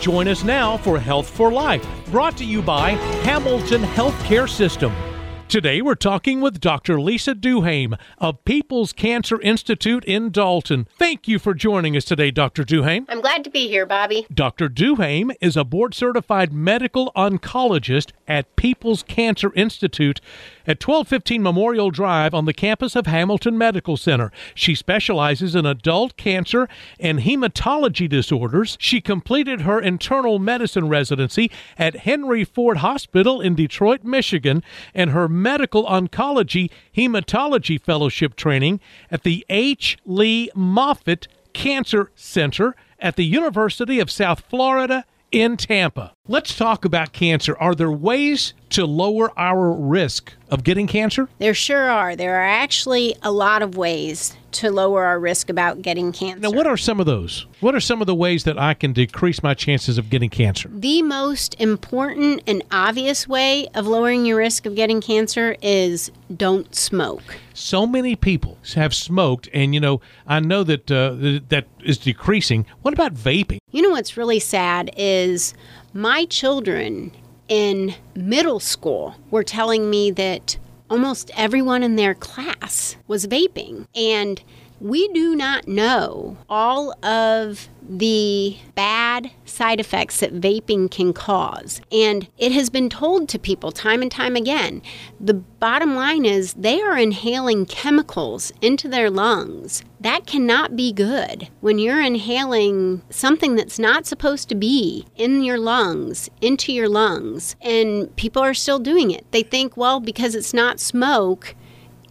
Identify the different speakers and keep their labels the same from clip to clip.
Speaker 1: Join us now for Health for Life, brought to you by Hamilton Healthcare System. Today, we're talking with Dr. Lisa Duhaime of Peeples Cancer Institute in Dalton. Thank you for joining us today, Dr. Duhaime.
Speaker 2: I'm glad to be here, Bobby.
Speaker 1: Dr. Duhaime is a board certified medical oncologist at Peeples Cancer Institute at 1215 Memorial Drive on the campus of Hamilton Medical Center. She specializes in adult cancer and hematology disorders. She completed her internal medicine residency at Henry Ford Hospital in Detroit, Michigan, and her medical oncology hematology fellowship training at the H. Lee Moffitt Cancer Center at the University of South Florida in Tampa. Let's talk about cancer. Are there ways to lower our risk of getting cancer?
Speaker 2: There sure are. There are actually a lot of ways to lower our risk about getting cancer.
Speaker 1: Now, what are some of those? What are some of the ways that I can decrease my chances of getting cancer?
Speaker 2: The most important and obvious way of lowering your risk of getting cancer is don't smoke.
Speaker 1: So many people have smoked, and you know, I know that uh, that is decreasing. What about vaping?
Speaker 2: You know what's really sad is my children in middle school were telling me that almost everyone in their class was vaping. And we do not know all of the bad side effects that vaping can cause. And it has been told to people time and time again. The bottom line is they are inhaling chemicals into their lungs. That cannot be good. When you're inhaling something that's not supposed to be in your lungs, into your lungs, and people are still doing it. They think, well, because it's not smoke,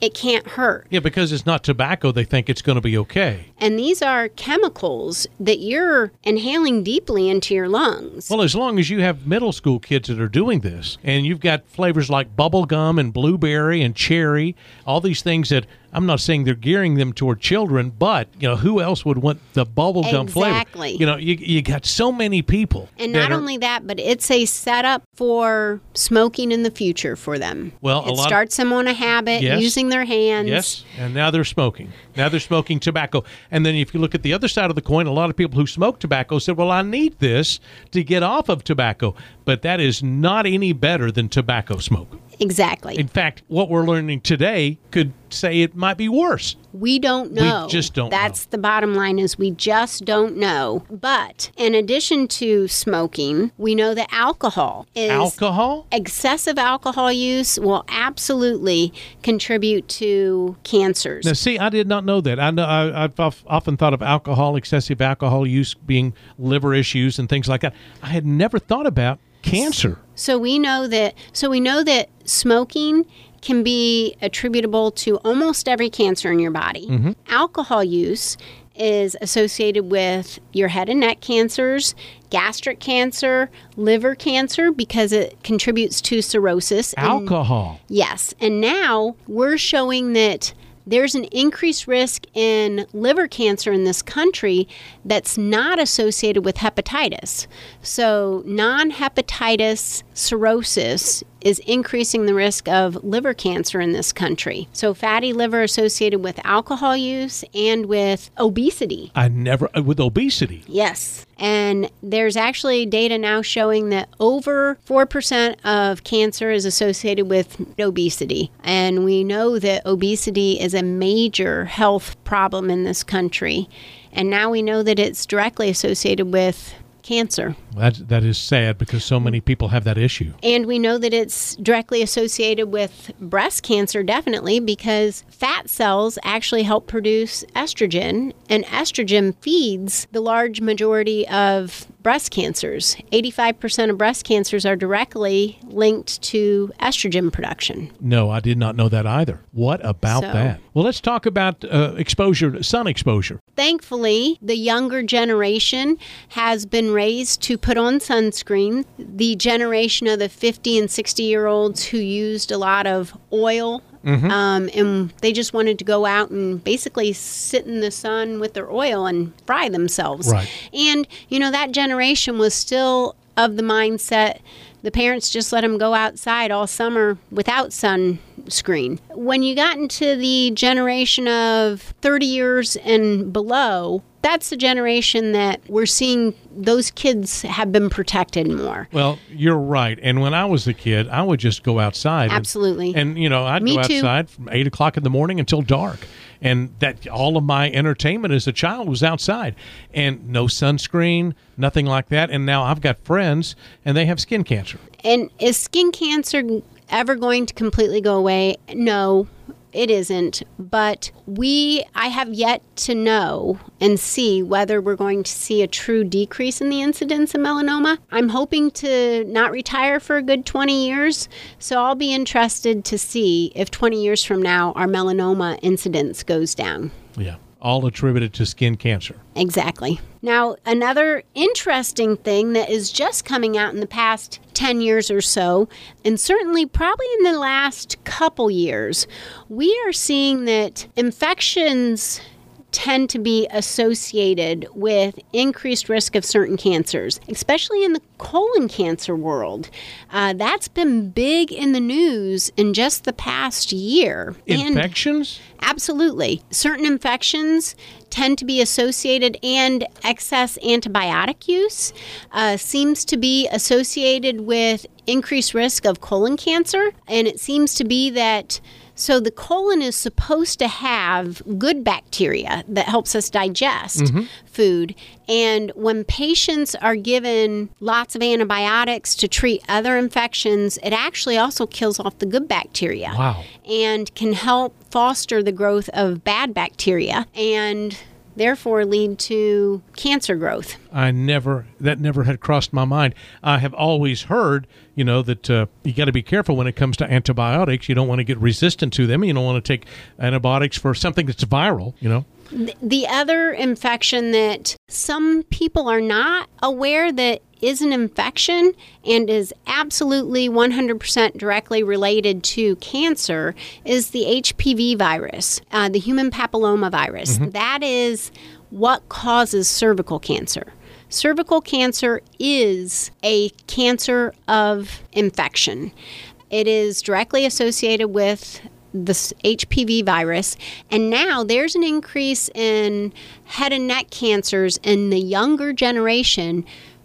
Speaker 2: it can't hurt.
Speaker 1: Yeah, because it's not tobacco, they think it's going to be okay.
Speaker 2: And these are chemicals that you're inhaling deeply into your lungs.
Speaker 1: Well, as long as you have middle school kids that are doing this, and you've got flavors like bubble gum and blueberry and cherry, all these things that I'm not saying they're gearing them toward children, but you know who else would want the bubblegum
Speaker 2: exactly.
Speaker 1: flavor?
Speaker 2: Exactly.
Speaker 1: You know, you, you got so many people.
Speaker 2: And not
Speaker 1: are,
Speaker 2: only that, but it's a setup for smoking in the future for them.
Speaker 1: Well,
Speaker 2: it starts them on a habit
Speaker 1: yes,
Speaker 2: using their hands.
Speaker 1: Yes, and now they're smoking. Now they're smoking tobacco. And then if you look at the other side of the coin, a lot of people who smoke tobacco said, "Well, I need this to get off of tobacco," but that is not any better than tobacco smoke.
Speaker 2: Exactly.
Speaker 1: In fact, what we're learning today could say it might be worse.
Speaker 2: We don't know.
Speaker 1: We just don't
Speaker 2: That's
Speaker 1: know.
Speaker 2: the bottom line is we just don't know. But in addition to smoking, we know that alcohol is
Speaker 1: alcohol?
Speaker 2: Excessive alcohol use will absolutely contribute to cancers.
Speaker 1: Now, see, I did not know that. I know I, have often thought of alcohol, excessive alcohol use being liver issues and things like that. I had never thought about cancer.
Speaker 2: So we know that so we know that smoking can be attributable to almost every cancer in your body.
Speaker 1: Mm-hmm.
Speaker 2: Alcohol use is associated with your head and neck cancers, gastric cancer, liver cancer because it contributes to cirrhosis.
Speaker 1: Alcohol.
Speaker 2: And, yes. And now we're showing that there's an increased risk in liver cancer in this country that's not associated with hepatitis. So, non hepatitis cirrhosis is increasing the risk of liver cancer in this country. So, fatty liver associated with alcohol use and with obesity.
Speaker 1: I never, uh, with obesity.
Speaker 2: Yes. And there's actually data now showing that over 4% of cancer is associated with obesity. And we know that obesity is a major health problem in this country. And now we know that it's directly associated with cancer.
Speaker 1: That, that is sad because so many people have that issue.
Speaker 2: And we know that it's directly associated with breast cancer, definitely, because fat cells actually help produce estrogen, and estrogen feeds the large majority of breast cancers. 85% of breast cancers are directly linked to estrogen production.
Speaker 1: No, I did not know that either. What about
Speaker 2: So-
Speaker 1: that? Well, let's talk about uh, exposure, sun exposure.
Speaker 2: Thankfully, the younger generation has been raised to put on sunscreen. The generation of the 50 and 60 year olds who used a lot of oil um, and they just wanted to go out and basically sit in the sun with their oil and fry themselves.
Speaker 1: Right.
Speaker 2: And, you know, that generation was still of the mindset the parents just let them go outside all summer without sunscreen. When you got into the generation of 30 years and below, that's the generation that we're seeing those kids have been protected more.
Speaker 1: Well, you're right. And when I was a kid, I would just go outside.
Speaker 2: Absolutely.
Speaker 1: And, and you know, I'd
Speaker 2: Me
Speaker 1: go
Speaker 2: too.
Speaker 1: outside from eight o'clock in the morning until dark. And that all of my entertainment as a child was outside, and no sunscreen, nothing like that. And now I've got friends, and they have skin cancer.
Speaker 2: And is skin cancer ever going to completely go away? No, it isn't. But we, I have yet to know and see whether we're going to see a true decrease in the incidence of melanoma. I'm hoping to not retire for a good 20 years, so I'll be interested to see if 20 years from now our melanoma incidence goes down.
Speaker 1: Yeah, all attributed to skin cancer.
Speaker 2: Exactly. Now, another interesting thing that is just coming out in the past 10 years or so, and certainly probably in the last couple years, we are seeing that infections tend to be associated with increased risk of certain cancers, especially in the colon cancer world. Uh, that's been big in the news in just the past year. And-
Speaker 1: Infections?
Speaker 2: Absolutely. Certain infections tend to be associated, and excess antibiotic use uh, seems to be associated with increased risk of colon cancer. And it seems to be that. So the colon is supposed to have good bacteria that helps us digest mm-hmm. food. And when patients are given lots of antibiotics to treat other infections, it actually also kills off the good bacteria
Speaker 1: Wow.
Speaker 2: and can help foster the growth of bad bacteria and therefore lead to cancer growth.
Speaker 1: I never that never had crossed my mind. I have always heard, you know, that uh, you got to be careful when it comes to antibiotics. You don't want to get resistant to them. You don't want to take antibiotics for something that's viral. You know.
Speaker 2: The other infection that some people are not aware that is an infection and is absolutely 100% directly related to cancer is the HPV virus, uh, the human papilloma virus. That is what causes cervical cancer. Cervical cancer is a cancer of infection. It is directly associated with the HPV virus, and now there's an increase in head and neck cancers in the younger generation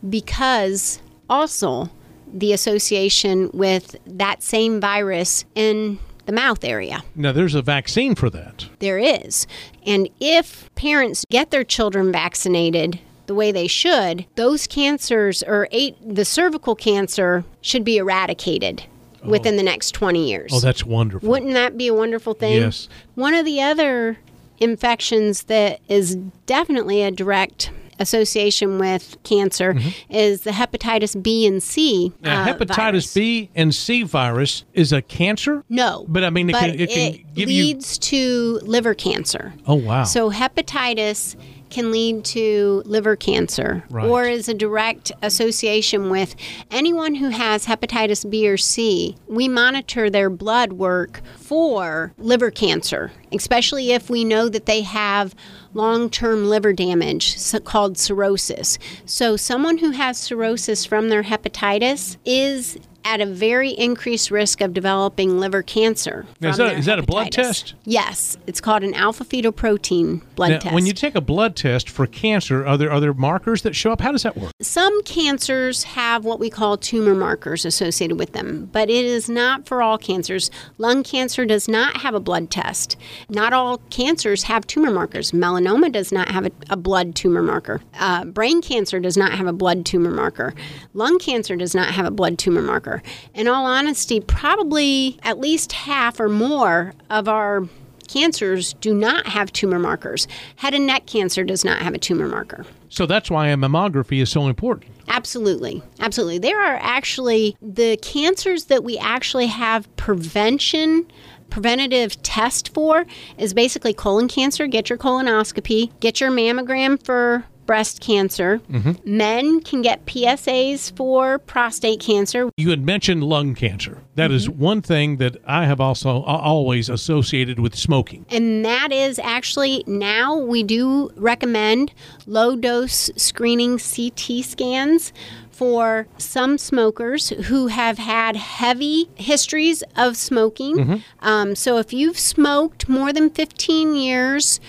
Speaker 2: because also the association with that same virus in the mouth area.
Speaker 1: Now there's a vaccine for that.
Speaker 2: There is. And if parents get their children vaccinated the way they should, those cancers or eight, the cervical cancer should be eradicated within the next 20 years.
Speaker 1: Oh, that's wonderful.
Speaker 2: Wouldn't that be a wonderful thing?
Speaker 1: Yes.
Speaker 2: One of the other infections that is definitely a direct association with cancer is the hepatitis B and C.
Speaker 1: Mm-hmm. Now,
Speaker 2: uh,
Speaker 1: hepatitis
Speaker 2: virus.
Speaker 1: B and C virus is a cancer.
Speaker 2: No.
Speaker 1: But I mean, it
Speaker 2: but
Speaker 1: can- it can give you-
Speaker 2: leads to liver cancer.
Speaker 1: Oh wow.
Speaker 2: So hepatitis can lead to liver cancer
Speaker 1: Right.
Speaker 2: or is a direct association with anyone who has hepatitis B or C. We monitor their blood work for liver cancer, especially if we know that they have long-term liver damage so called cirrhosis. So someone who has cirrhosis from their hepatitis is at a very increased risk of developing liver cancer.
Speaker 1: Now, is
Speaker 2: from
Speaker 1: that-
Speaker 2: their
Speaker 1: is that a blood test?
Speaker 2: Yes, it's called an alpha fetoprotein blood
Speaker 1: Now,
Speaker 2: test.
Speaker 1: when you take a blood test for cancer, are there other markers that show up? How does that work?
Speaker 2: Some cancers have what we call tumor markers associated with them, but it is not for all cancers. Lung cancer does not have a blood test. Not all cancers have tumor markers. Melanoma does not have a, a blood tumor marker. Uh, brain cancer does not have a blood tumor marker. Lung cancer does not have a blood tumor marker. In all honesty, probably at least half or more of our cancers do not have tumor markers. Head and neck cancer does not have a tumor marker.
Speaker 1: So that's why a mammography is so important.
Speaker 2: Absolutely. Absolutely. There are actually the cancers that we actually have prevention preventative test for is basically colon cancer, get your colonoscopy, get your mammogram for breast cancer. Mm-hmm. Men can get PSAs for prostate cancer.
Speaker 1: You had mentioned lung cancer. That is mm-hmm. one thing that I have also uh, always associated with smoking.
Speaker 2: And that is actually now we do recommend low dose screening CT scans for some smokers who have had heavy histories of smoking. Mm-hmm. Um, so if you've smoked more than 15 years,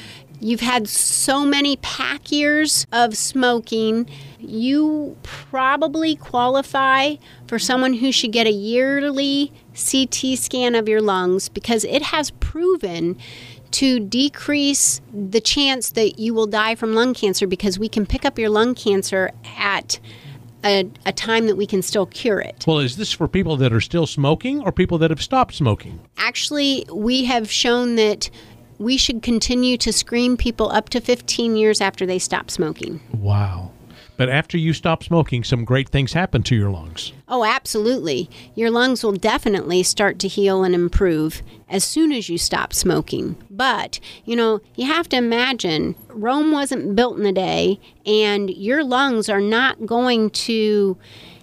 Speaker 2: you've had so many pack years of smoking, you probably qualify for someone who should get a yearly CT scan of your lungs because it has proven to decrease the chance that you will die from lung cancer because we can pick up your lung cancer at a, a, time that we can still cure it.
Speaker 1: Well, is this for people that are still smoking or people that have stopped smoking?
Speaker 2: Actually, we have shown that we should continue to screen people up to 15 years after they stop smoking.
Speaker 1: Wow. But after you stop smoking, some great things happen to your lungs.
Speaker 2: Oh, absolutely. Your lungs will definitely start to heal and improve as soon as you stop smoking. But, you know, you have to imagine Rome wasn't built in a day, and your lungs are not going to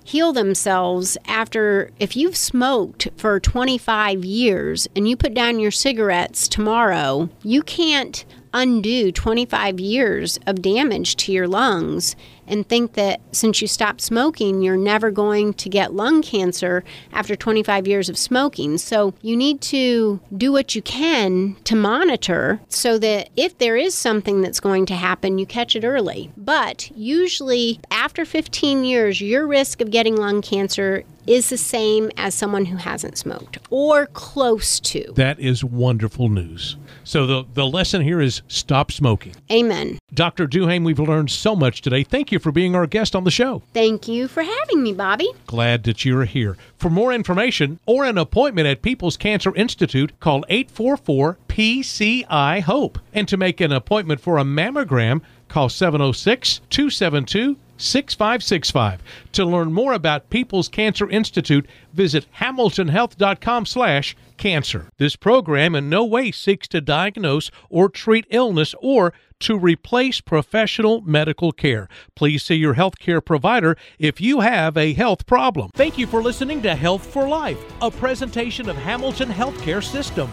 Speaker 2: heal themselves after if you've smoked for 25 years and you put down your cigarettes tomorrow, you can't undo 25 years of damage to your lungs and think that since you stopped smoking, you're never going to get lung cancer after 25 years of smoking. So you need to do what you can to monitor so that if there is something that's going to happen, you catch it early. But usually after 15 years, your risk of getting lung cancer is the same as someone who hasn't smoked or close to.
Speaker 1: That is wonderful news. So the, the lesson here is stop smoking.
Speaker 2: Amen.
Speaker 1: Dr. Duhaime, we've learned so much today. Thank you for being our guest on the show.
Speaker 2: Thank you for having me, Bobby.
Speaker 1: Glad that you're here. For more information or an appointment at Peeples Cancer Institute, call 844 PCI HOPE. And to make an appointment for a mammogram, call 706 272 6565. To learn more about Peeples Cancer Institute, visit hamiltonhealth.com slash cancer. This program in no way seeks to diagnose or treat illness or to replace professional medical care. Please see your healthcare provider if you have a health problem. Thank you for listening to Health for Life, a presentation of Hamilton Healthcare System.